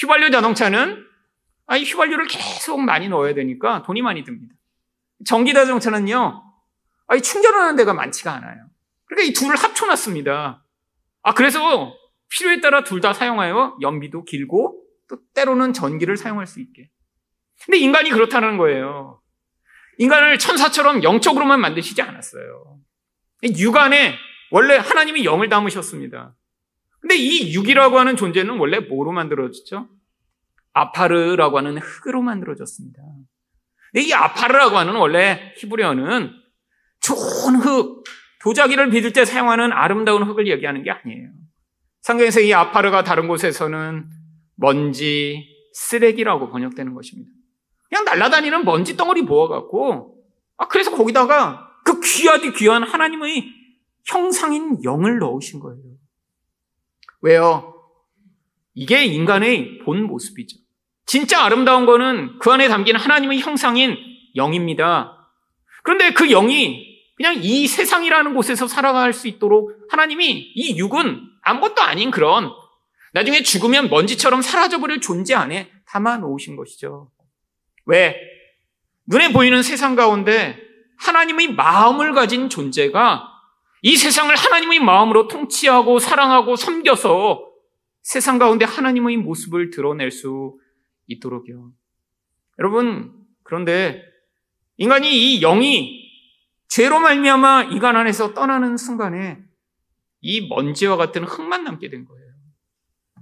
휘발유 자동차는 아니 휘발유를 계속 많이 넣어야 되니까 돈이 많이 듭니다. 전기 자동차는요. 아니 충전하는 데가 많지가 않아요. 그러니까 이 둘을 합쳐놨습니다. 아 그래서 필요에 따라 둘 다 사용하여 연비도 길고 또 때로는 전기를 사용할 수 있게. 근데 인간이 그렇다는 거예요. 인간을 천사처럼 영적으로만 만드시지 않았어요. 육안에 원래 하나님이 영을 담으셨습니다. 근데 이 육이라고 하는 존재는 원래 뭐로 만들어졌죠? 아파르라고 하는 흙으로 만들어졌습니다. 근데 이 아파르라고 하는 원래 히브리어는 좋은 흙, 도자기를 빚을 때 사용하는 아름다운 흙을 얘기하는 게 아니에요. 상경에서 이 아파르가 다른 곳에서는 먼지, 쓰레기라고 번역되는 것입니다. 그냥 날아다니는 먼지 덩어리 모아갖고, 아, 그래서 거기다가 그 귀하디 귀한 하나님의 형상인 영을 넣으신 거예요. 왜요? 이게 인간의 본 모습이죠. 진짜 아름다운 거는 그 안에 담긴 하나님의 형상인 영입니다. 그런데 그 영이 그냥 이 세상이라는 곳에서 살아갈 수 있도록 하나님이 이 육은 아무것도 아닌 그런 나중에 죽으면 먼지처럼 사라져버릴 존재 안에 담아 놓으신 것이죠. 왜? 눈에 보이는 세상 가운데 하나님의 마음을 가진 존재가 이 세상을 하나님의 마음으로 통치하고 사랑하고 섬겨서 세상 가운데 하나님의 모습을 드러낼 수 있도록요. 여러분, 그런데 인간이 이 영이 죄로 말미암아 이간 안에서 떠나는 순간에 이 먼지와 같은 흙만 남게 된 거예요.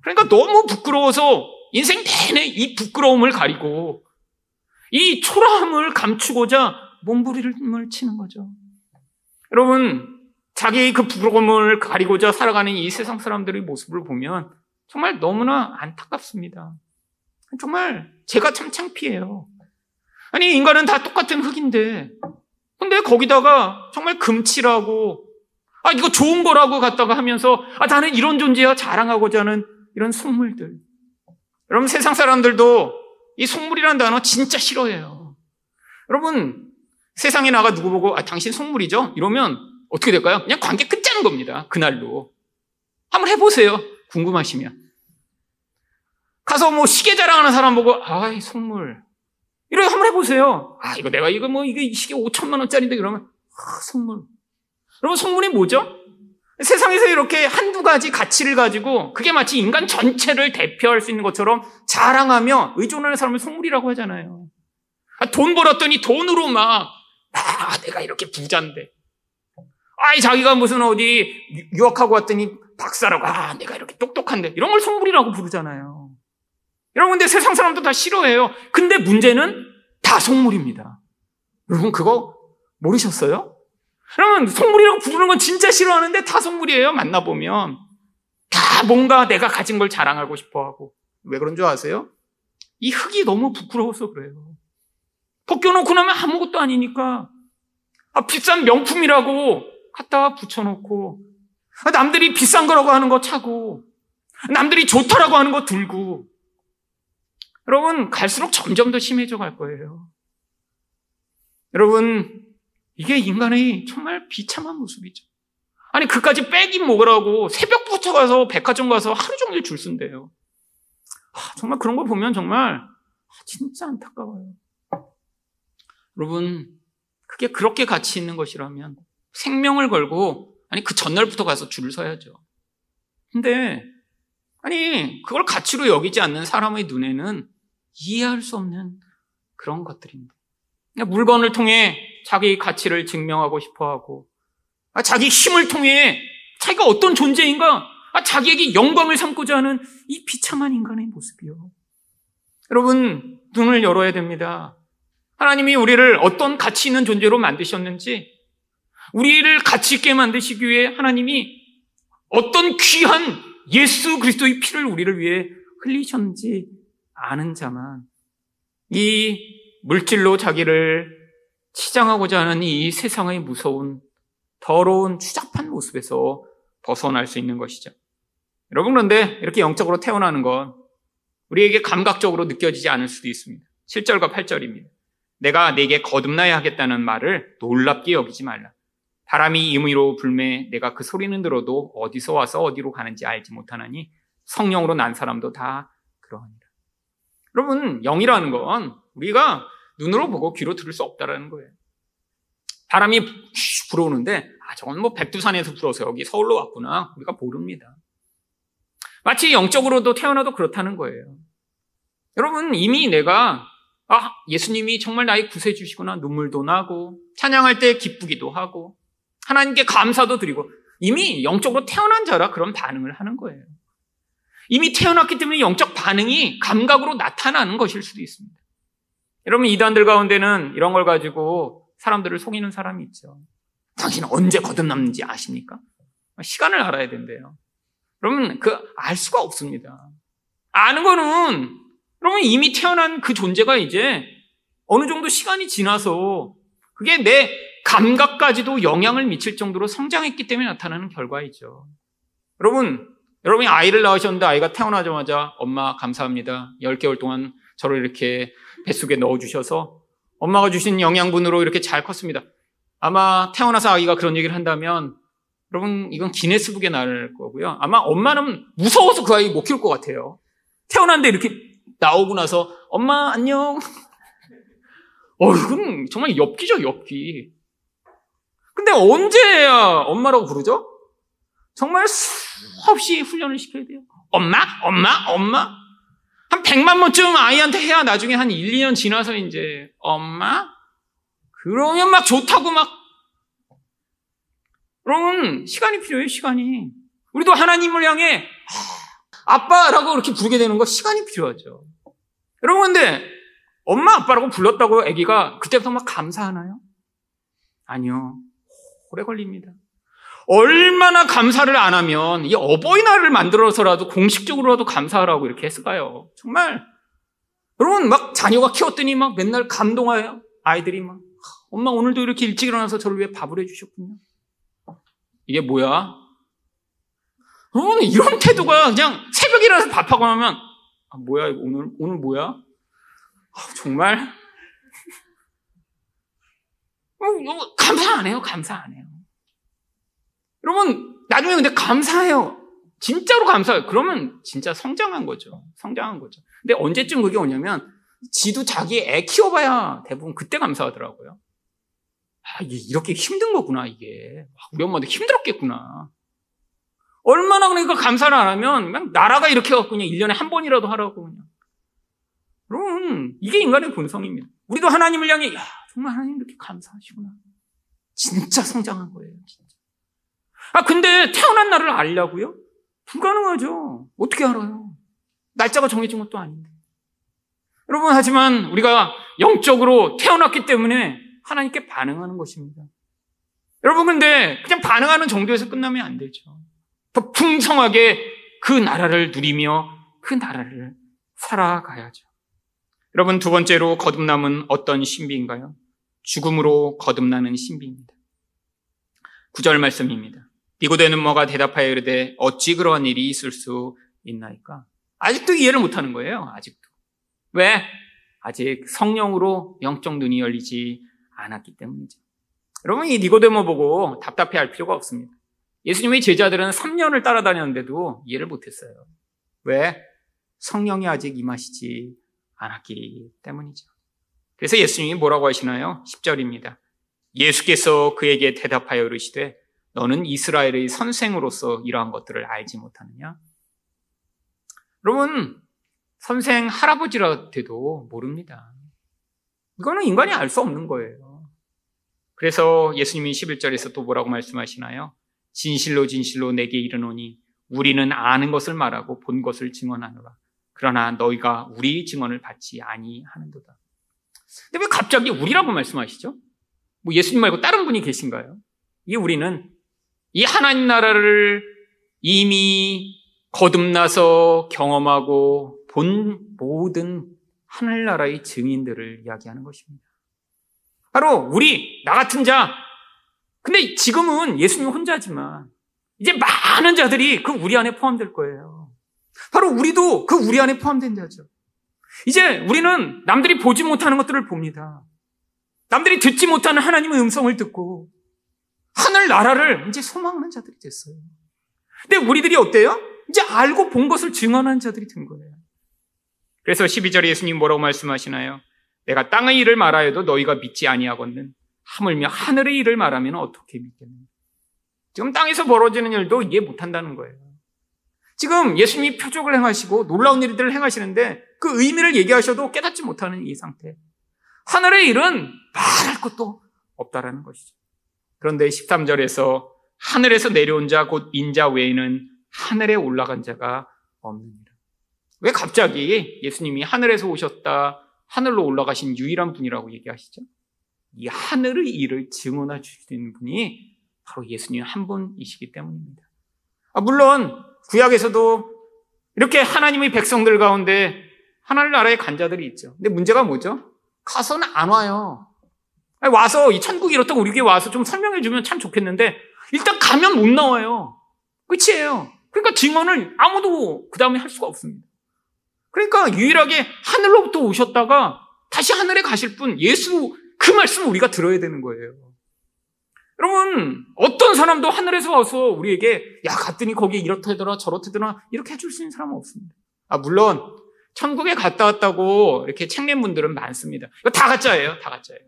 그러니까 너무 부끄러워서 인생 내내 이 부끄러움을 가리고 이 초라함을 감추고자 몸부림을 치는 거죠. 여러분, 자기의 그 부끄러움을 가리고자 살아가는 이 세상 사람들의 모습을 보면 정말 너무나 안타깝습니다. 정말 제가 참 창피해요. 아니, 인간은 다 똑같은 흙인데, 근데 거기다가 정말 금칠하고, 아, 이거 좋은 거라고 갖다가 하면서, 아, 나는 이런 존재야 자랑하고자 하는 이런 속물들. 여러분, 세상 사람들도 이 속물이라는 단어 진짜 싫어해요. 여러분, 세상에 나가 누구 보고, 아, 당신 속물이죠? 이러면 어떻게 될까요? 그냥 관계 끝자는 겁니다. 그날로. 한번 해보세요. 궁금하시면. 가서 뭐 시계 자랑하는 사람 보고, 아이, 속물. 이렇게 한번 해보세요. 아, 이거 내가 이거 뭐, 이게 시계 5천만 원짜리인데 그러면, 아, 속물. 여러분, 속물이 뭐죠? 세상에서 이렇게 한두 가지 가치를 가지고 그게 마치 인간 전체를 대표할 수 있는 것처럼 자랑하며 의존하는 사람을 속물이라고 하잖아요. 아, 돈 벌었더니 돈으로 막, 아, 내가 이렇게 부자인데. 아이, 자기가 무슨 어디 유학하고 왔더니 박사라고, 아, 내가 이렇게 똑똑한데. 이런 걸 속물이라고 부르잖아요. 여러분, 근데 세상 사람도 다 싫어해요. 근데 문제는 다 속물입니다. 여러분, 그거 모르셨어요? 그러면 속물이라고 부르는 건 진짜 싫어하는데 다 속물이에요. 만나보면. 다 뭔가 내가 가진 걸 자랑하고 싶어 하고. 왜 그런 줄 아세요? 이 흙이 너무 부끄러워서 그래요. 벗겨놓고 나면 아무것도 아니니까. 아, 비싼 명품이라고 갖다 붙여놓고. 아, 남들이 비싼 거라고 하는 거 차고. 남들이 좋다라고 하는 거 들고. 여러분, 갈수록 점점 더 심해져 갈 거예요. 여러분, 이게 인간의 정말 비참한 모습이죠. 아니, 그까지 빼긴 먹으라고 새벽부터 가서 백화점 가서 하루 종일 줄 쓴대요. 아, 정말 그런 걸 보면 정말 진짜 안타까워요. 여러분, 그게 그렇게 가치 있는 것이라면 생명을 걸고, 아니, 그 전날부터 가서 줄을 서야죠. 근데, 아니, 그걸 가치로 여기지 않는 사람의 눈에는 이해할 수 없는 그런 것들입니다. 물건을 통해 자기 가치를 증명하고 싶어 하고, 아, 자기 힘을 통해 자기가 어떤 존재인가, 아, 자기에게 영광을 삼고자 하는 이 비참한 인간의 모습이요. 여러분, 눈을 열어야 됩니다. 하나님이 우리를 어떤 가치 있는 존재로 만드셨는지, 우리를 가치 있게 만드시기 위해 하나님이 어떤 귀한 예수 그리스도의 피를 우리를 위해 흘리셨는지 아는 자만 이 물질로 자기를 치장하고자 하는 이 세상의 무서운 더러운 추잡한 모습에서 벗어날 수 있는 것이죠. 여러분 그런데 이렇게 영적으로 태어나는 건 우리에게 감각적으로 느껴지지 않을 수도 있습니다. 7절과 8절입니다. 내가 내게 거듭나야 하겠다는 말을 놀랍게 여기지 말라. 바람이 임의로 불매 내가 그 소리는 들어도 어디서 와서 어디로 가는지 알지 못하나니 성령으로 난 사람도 다 그러하니라. 여러분 영이라는 건 우리가 눈으로 보고 귀로 들을 수 없다라는 거예요. 바람이 불어오는데 아 저건 뭐 백두산에서 불어서 여기 서울로 왔구나 우리가 모릅니다. 마치 영적으로도 태어나도 그렇다는 거예요. 여러분 이미 내가 아 예수님이 정말 나의 구세주시구나 눈물도 나고 찬양할 때 기쁘기도 하고 하나님께 감사도 드리고 이미 영적으로 태어난 자라 그런 반응을 하는 거예요. 이미 태어났기 때문에 영적 반응이 감각으로 나타나는 것일 수도 있습니다. 여러분 이단들 가운데는 이런 걸 가지고 사람들을 속이는 사람이 있죠. 당신은 언제 거듭났는지 아십니까? 시간을 알아야 된대요. 여러분 그알 수가 없습니다. 아는 거는 여러분 이미 태어난 그 존재가 이제 어느 정도 시간이 지나서 그게 내 감각까지도 영향을 미칠 정도로 성장했기 때문에 나타나는 결과이죠. 여러분, 여러분이 아이를 낳으셨는데 아이가 태어나자마자 엄마 감사합니다. 10개월 동안 저를 이렇게 뱃속에 넣어주셔서 엄마가 주신 영양분으로 이렇게 잘 컸습니다. 아마 태어나서 아이가 그런 얘기를 한다면 여러분 이건 기네스북에 나올 거고요. 아마 엄마는 무서워서 그 아이 못 키울 것 같아요. 태어났는데 이렇게 나오고 나서 엄마 안녕. [LAUGHS] 어 이건 정말 엽기죠 엽기. 근데 언제야 엄마라고 부르죠? 정말 수 없이 훈련을 시켜야 돼요. 엄마? 엄마? 엄마? 한 100만 번쯤 아이한테 해야 나중에 한 1, 2년 지나서 이제 엄마? 그러면 막 좋다고 막 그러면 시간이 필요해요, 시간이. 우리도 하나님을 향해 아빠라고 이렇게 부르게 되는 거 시간이 필요하죠. 여러분 근데 엄마 아빠라고 불렀다고 아기가 그때부터 막 감사하나요? 아니요. 오래 걸립니다. 얼마나 감사를 안 하면 이 어버이날을 만들어서라도 공식적으로라도 감사하라고 이렇게 했을까요? 정말 여러분, 막 자녀가 키웠더니 막 맨날 감동하여 아이들이 막, 엄마 오늘도 이렇게 일찍 일어나서 저를 위해 밥을 해주셨군요. 이게 뭐야? 여러분, 이런 태도가 그냥 새벽에 일어나서 밥하고 나면, 아, 뭐야, 이거 오늘, 오늘 뭐야? 아, 정말. [LAUGHS] 어, 감사 안 해요, 감사 안 해요. 여러분, 나중에 근데 감사해요. 진짜로 감사해요. 그러면 진짜 성장한 거죠. 성장한 거죠. 근데 언제쯤 그게 오냐면, 지도 자기 애 키워봐야 대부분 그때 감사하더라고요. 아, 이게 이렇게 힘든 거구나, 이게. 우리 엄마도 힘들었겠구나. 얼마나 그러니까 감사를 안 하면, 그냥 나라가 이렇게 해갖고 그냥 1년에 한 번이라도 하라고 그냥. 그럼, 이게 인간의 본성입니다. 우리도 하나님을 향해, 야, 정말 하나님 이렇게 감사하시구나. 진짜 성장한 거예요, 진짜. 아, 근데 태어난 날을 알려고요? 불가능하죠. 어떻게 알아요? 날짜가 정해진 것도 아닌데. 여러분, 하지만 우리가 영적으로 태어났기 때문에 하나님께 반응하는 것입니다. 여러분, 근데 그냥 반응하는 정도에서 끝나면 안 되죠. 더 풍성하게 그 나라를 누리며 그 나라를 살아가야죠. 여러분, 두 번째로 거듭남은 어떤 신비인가요? 죽음으로 거듭나는 신비입니다. 구절 말씀입니다. 니고데는 뭐가 대답하여 이르되 어찌 그러한 일이 있을 수 있나이까? 아직도 이해를 못하는 거예요. 아직도. 왜? 아직 성령으로 영적 눈이 열리지 않았기 때문이죠. 여러분 이 니고데모 보고 답답해할 필요가 없습니다. 예수님의 제자들은 3년을 따라다녔는데도 이해를 못했어요. 왜? 성령이 아직 임하시지 않았기 때문이죠. 그래서 예수님이 뭐라고 하시나요? 10절입니다. 예수께서 그에게 대답하여 이르시되 너는 이스라엘의 선생으로서 이러한 것들을 알지 못하느냐? 여러분, 선생 할아버지라도 모릅니다. 이거는 인간이 알 수 없는 거예요. 그래서 예수님이 11절에서 또 뭐라고 말씀하시나요? 진실로 진실로 내게 이르노니 우리는 아는 것을 말하고 본 것을 증언하노라. 그러나 너희가 우리 증언을 받지 아니하는도다. 근데 왜 갑자기 우리라고 말씀하시죠? 뭐 예수님 말고 다른 분이 계신가요? 이 우리는 이 하나님 나라를 이미 거듭나서 경험하고 본 모든 하늘나라의 증인들을 이야기하는 것입니다. 바로 우리, 나 같은 자. 근데 지금은 예수님 혼자지만 이제 많은 자들이 그 우리 안에 포함될 거예요. 바로 우리도 그 우리 안에 포함된 자죠. 이제 우리는 남들이 보지 못하는 것들을 봅니다. 남들이 듣지 못하는 하나님의 음성을 듣고 하늘 나라를 이제 소망하는 자들이 됐어요. 근데 우리들이 어때요? 이제 알고 본 것을 증언하는 자들이 된 거예요. 그래서 12절에 예수님 뭐라고 말씀하시나요? 내가 땅의 일을 말하여도 너희가 믿지 아니하거든 하물며 하늘의 일을 말하면 어떻게 믿겠느냐. 지금 땅에서 벌어지는 일도 이해 못한다는 거예요. 지금 예수님이 표적을 행하시고 놀라운 일들을 행하시는데 그 의미를 얘기하셔도 깨닫지 못하는 이 상태. 하늘의 일은 말할 것도 없다라는 것이죠. 그런데 13절에서 하늘에서 내려온 자 곧 인자 외에는 하늘에 올라간 자가 없느니라. 왜 갑자기 예수님이 하늘에서 오셨다, 하늘로 올라가신 유일한 분이라고 얘기하시죠? 이 하늘의 일을 증언해 주시는 분이 바로 예수님 한 분이시기 때문입니다. 아, 물론 구약에서도 이렇게 하나님의 백성들 가운데 하나님 나라의 간자들이 있죠. 근데 문제가 뭐죠? 가서는 안 와요. 와서 이 천국이 이렇다고 우리에게 와서 좀 설명해 주면 참 좋겠는데 일단 가면 못 나와요. 끝이에요. 그러니까 증언을 아무도 그 다음에 할 수가 없습니다. 그러니까 유일하게 하늘로부터 오셨다가 다시 하늘에 가실 분 예수 그 말씀을 우리가 들어야 되는 거예요. 여러분 어떤 사람도 하늘에서 와서 우리에게 야 갔더니 거기에 이렇다더라 저렇다더라 이렇게 해줄 수 있는 사람은 없습니다. 아 물론 천국에 갔다 왔다고 이렇게 책낸 분들은 많습니다. 이거 다 가짜예요. 다 가짜예요.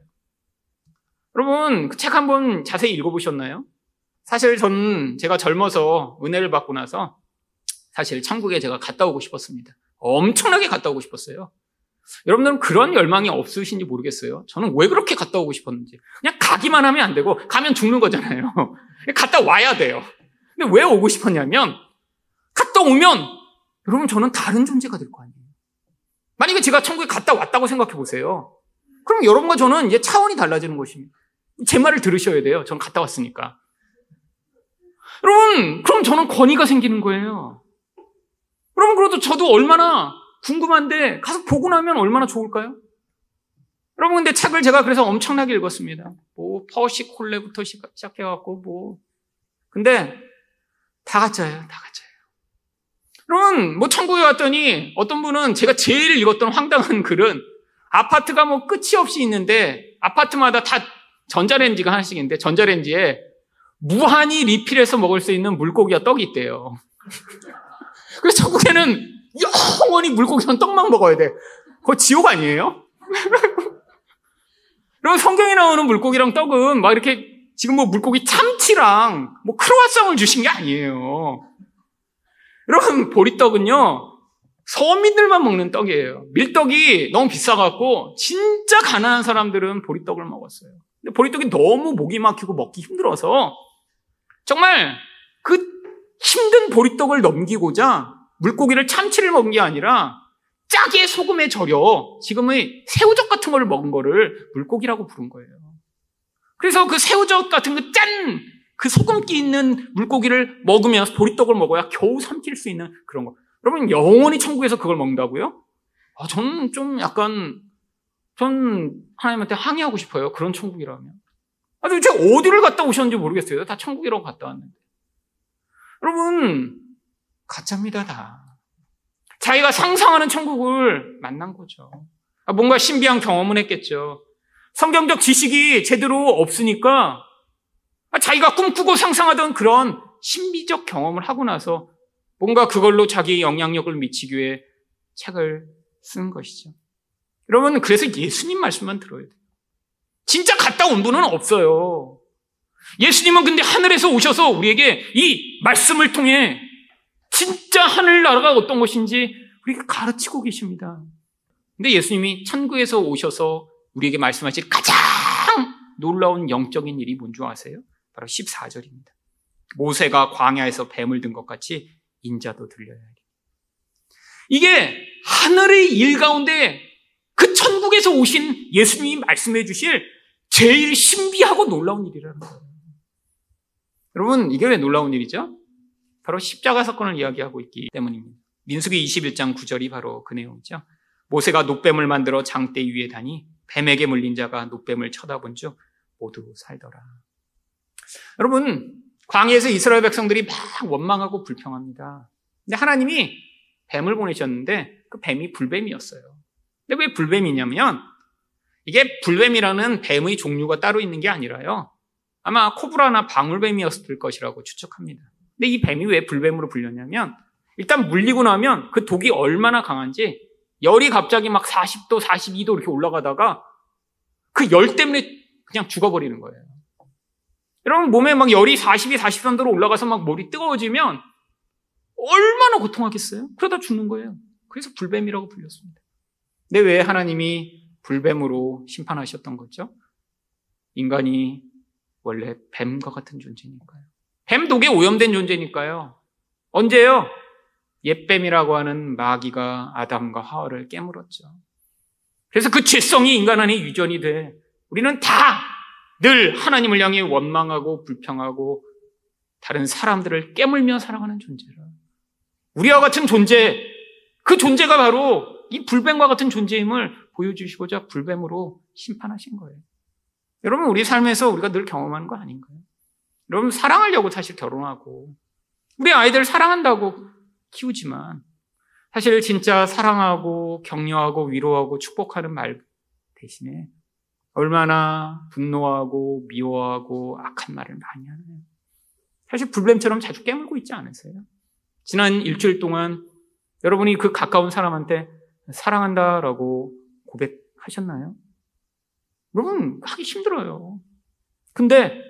여러분, 그 책 한번 자세히 읽어보셨나요? 사실 저는 제가 젊어서 은혜를 받고 나서 사실 천국에 제가 갔다 오고 싶었습니다. 엄청나게 갔다 오고 싶었어요. 여러분들은 그런 열망이 없으신지 모르겠어요. 저는 왜 그렇게 갔다 오고 싶었는지. 그냥 가기만 하면 안 되고, 가면 죽는 거잖아요. [LAUGHS] 갔다 와야 돼요. 근데 왜 오고 싶었냐면, 갔다 오면, 여러분 저는 다른 존재가 될 거 아니에요. 만약에 제가 천국에 갔다 왔다고 생각해 보세요. 그럼 여러분과 저는 이제 차원이 달라지는 것입니다. 제 말을 들으셔야 돼요. 전 갔다 왔으니까. 여러분, 그럼 저는 권위가 생기는 거예요. 여러분, 그래도 저도 얼마나 궁금한데 가서 보고 나면 얼마나 좋을까요? 여러분 근데 책을 제가 그래서 엄청나게 읽었습니다. 뭐 퍼시 콜레부터 시작해갖고 뭐 근데 다 가짜예요, 다 가짜예요. 여러분 뭐 천국에 왔더니 어떤 분은 제가 제일 읽었던 황당한 글은 아파트가 뭐 끝이 없이 있는데 아파트마다 다 전자레인지가 하나씩 있는데 전자레인지에 무한히 리필해서 먹을 수 있는 물고기와 떡이 있대요. [LAUGHS] 그래서 천국에는 영원히 물고기랑 떡만 먹어야 돼. 그거 지옥 아니에요? [LAUGHS] 그럼 성경에 나오는 물고기랑 떡은 막 이렇게 지금 뭐 물고기 참치랑 뭐 크로아상을 주신 게 아니에요. 여러분 보리떡은요 서민들만 먹는 떡이에요. 밀떡이 너무 비싸갖고 진짜 가난한 사람들은 보리떡을 먹었어요. 근데 보리떡이 너무 목이 막히고 먹기 힘들어서 정말 그 힘든 보리떡을 넘기고자 물고기를 참치를 먹은 게 아니라 짜게 소금에 절여 지금의 새우젓 같은 걸 먹은 거를 물고기라고 부른 거예요. 그래서 그 새우젓 같은 그 짠! 그 소금기 있는 물고기를 먹으면 보리떡을 먹어야 겨우 삼킬 수 있는 그런 거. 여러분 영원히 천국에서 그걸 먹는다고요? 아, 저는 좀 약간 전 하나님한테 항의하고 싶어요. 그런 천국이라면. 아, 도대체 어디를 갔다 오셨는지 모르겠어요. 다 천국이라고 갔다 왔는데. 여러분 가짜입니다 다. 자기가 상상하는 천국을 만난 거죠. 아, 뭔가 신비한 경험을 했겠죠. 성경적 지식이 제대로 없으니까 아, 자기가 꿈꾸고 상상하던 그런 신비적 경험을 하고 나서 뭔가 그걸로 자기 영향력을 미치기 위해 책을 쓴 것이죠. 여러분, 그래서 예수님 말씀만 들어야 돼요. 진짜 갔다 온 분은 없어요. 예수님은 근데 하늘에서 오셔서 우리에게 이 말씀을 통해 진짜 하늘나라가 어떤 것인지 우리에게 가르치고 계십니다. 근데 예수님이 천국에서 오셔서 우리에게 말씀하실 가장 놀라운 영적인 일이 뭔지 아세요? 바로 14절입니다. 모세가 광야에서 뱀을 든 것 같이 인자도 들려야 하리. 이게 하늘의 일 가운데 그 천국에서 오신 예수님이 말씀해 주실 제일 신비하고 놀라운 일이라는 거예요. 여러분, 이게 왜 놀라운 일이죠? 바로 십자가 사건을 이야기하고 있기 때문입니다. 민수기 21장 9절이 바로 그 내용이죠. 모세가 노뱀을 만들어 장대 위에 다니 뱀에게 물린 자가 노뱀을 쳐다본 즉 모두 살더라. 여러분, 광야에서 이스라엘 백성들이 막 원망하고 불평합니다. 근데 하나님이 뱀을 보내셨는데 그 뱀이 불뱀이었어요. 근데 왜 불뱀이냐면 이게 불뱀이라는 뱀의 종류가 따로 있는 게 아니라요. 아마 코브라나 방울뱀이었을 것이라고 추측합니다. 근데 이 뱀이 왜 불뱀으로 불렸냐면 일단 물리고 나면 그 독이 얼마나 강한지 열이 갑자기 막 40도, 42도 이렇게 올라가다가 그 열 때문에 그냥 죽어버리는 거예요. 여러분 몸에 막 열이 42, 43도로 올라가서 막 머리 뜨거워지면 얼마나 고통하겠어요? 그러다 죽는 거예요. 그래서 불뱀이라고 불렸습니다. 근데 왜 하나님이 불뱀으로 심판하셨던 거죠? 인간이 원래 뱀과 같은 존재니까요. 뱀 독에 오염된 존재니까요. 언제요? 옛뱀이라고 하는 마귀가 아담과 하와를 깨물었죠. 그래서 그 죄성이 인간 안에 유전이 돼 우리는 다 늘 하나님을 향해 원망하고 불평하고 다른 사람들을 깨물며 살아가는 존재라. 우리와 같은 존재, 그 존재가 바로 이 불뱀과 같은 존재임을 보여주시고자 불뱀으로 심판하신 거예요. 여러분, 우리 삶에서 우리가 늘 경험하는 거 아닌가요? 여러분, 사랑하려고 사실 결혼하고, 우리 아이들 사랑한다고 키우지만 사실 진짜 사랑하고 격려하고 위로하고 축복하는 말 대신에 얼마나 분노하고 미워하고 악한 말을 많이 하나요? 사실 불뱀처럼 자주 깨물고 있지 않으세요? 지난 일주일 동안 여러분이 그 가까운 사람한테 사랑한다라고 고백하셨나요? 여러분, 하기 힘들어요. 근데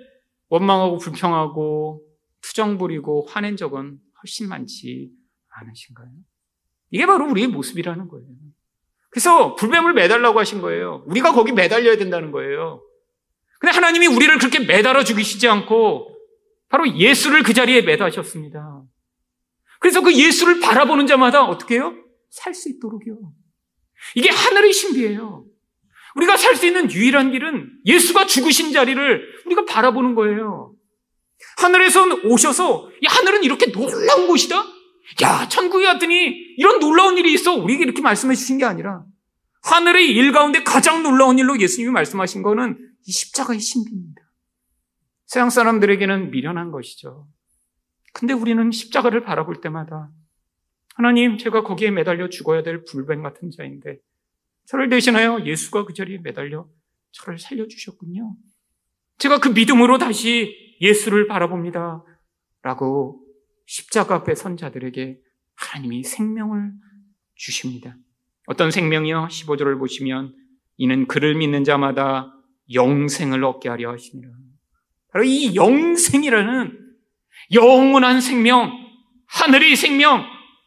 원망하고 불평하고 투정 부리고 화낸 적은 훨씬 많지 않으신가요? 이게 바로 우리의 모습이라는 거예요. 그래서 불뱀을 매달라고 하신 거예요. 우리가 거기 매달려야 된다는 거예요. 근데 하나님이 우리를 그렇게 매달아 죽이시지 않고 바로 예수를 그 자리에 매다셨습니다. 그래서 그 예수를 바라보는 자마다 어떻게 해요? 살 수 있도록요. 이게 하늘의 신비예요. 우리가 살 수 있는 유일한 길은 예수가 죽으신 자리를 우리가 바라보는 거예요. 하늘에서 오셔서 이 하늘은 이렇게 놀라운 곳이다? 야, 천국에 왔더니 이런 놀라운 일이 있어. 우리에게 이렇게 말씀해 주신 게 아니라 하늘의 일 가운데 가장 놀라운 일로 예수님이 말씀하신 거는 이 십자가의 신비입니다. 서양 사람들에게는 미련한 것이죠. 근데 우리는 십자가를 바라볼 때마다 하나님, 제가 거기에 매달려 죽어야 될 불뱀 같은 자인데 저를 대신하여 예수가 그 자리에 매달려 저를 살려주셨군요. 제가 그 믿음으로 다시 예수를 바라봅니다. 라고 십자가 앞에 선 자들에게 하나님이 생명을 주십니다. 어떤 생명이요? 15절을 보시면 이는 그를 믿는 자마다 영생을 얻게 하려 하시니라. 바로 이 영생이라는 영원한 생명, 하늘의 생명,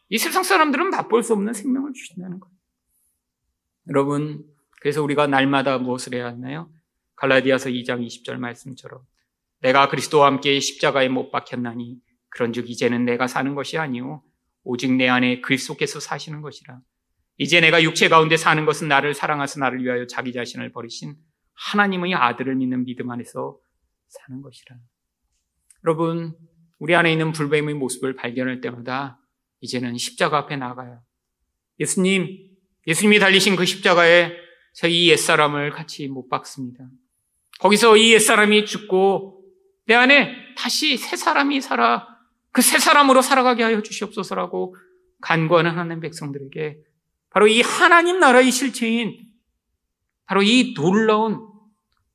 이 세상 사람들은 맛볼 수 없는 생명을 주신다는 거예요. 여러분, 그래서 우리가 날마다 무엇을 해야 하나요? 갈라디아서 2장 20절 말씀처럼 내가 그리스도와 함께 십자가에 못 박혔나니 그런즉 이제는 내가 사는 것이 아니요 오직 내 안에 그리스도께서 사시는 것이라. 이제 내가 육체 가운데 사는 것은 나를 사랑하사 나를 위하여 자기 자신을 버리신 하나님의 아들을 믿는 믿음 안에서 사는 것이라. 여러분, 우리 안에 있는 불뱀의 모습을 발견할 때마다 이제는 십자가 앞에 나가요. 예수님, 예수님이 달리신 그 십자가에 이 옛사람을 같이 못 박습니다. 거기서 이 옛사람이 죽고 내 안에 다시 새 사람이 살아 그 새 사람으로 살아가게 하여 주시옵소서라고 간구하는 하나님 백성들에게 바로 이 하나님 나라의 실체인 바로 이 놀라운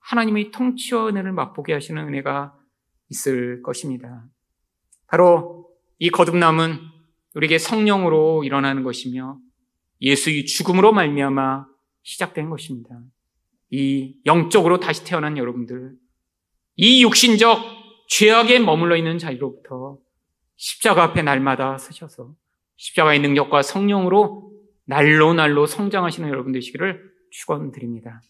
하나님의 통치와 은혜를 맛보게 하시는 은혜가 있을 것입니다. 바로 이 거듭남은 우리에게 성령으로 일어나는 것이며 예수의 죽음으로 말미암아 시작된 것입니다. 이 영적으로 다시 태어난 여러분들, 이 육신적 죄악에 머물러 있는 자리로부터 십자가 앞에 날마다 서셔서 십자가의 능력과 성령으로 날로 날로 성장하시는 여러분 되시기를 축원드립니다.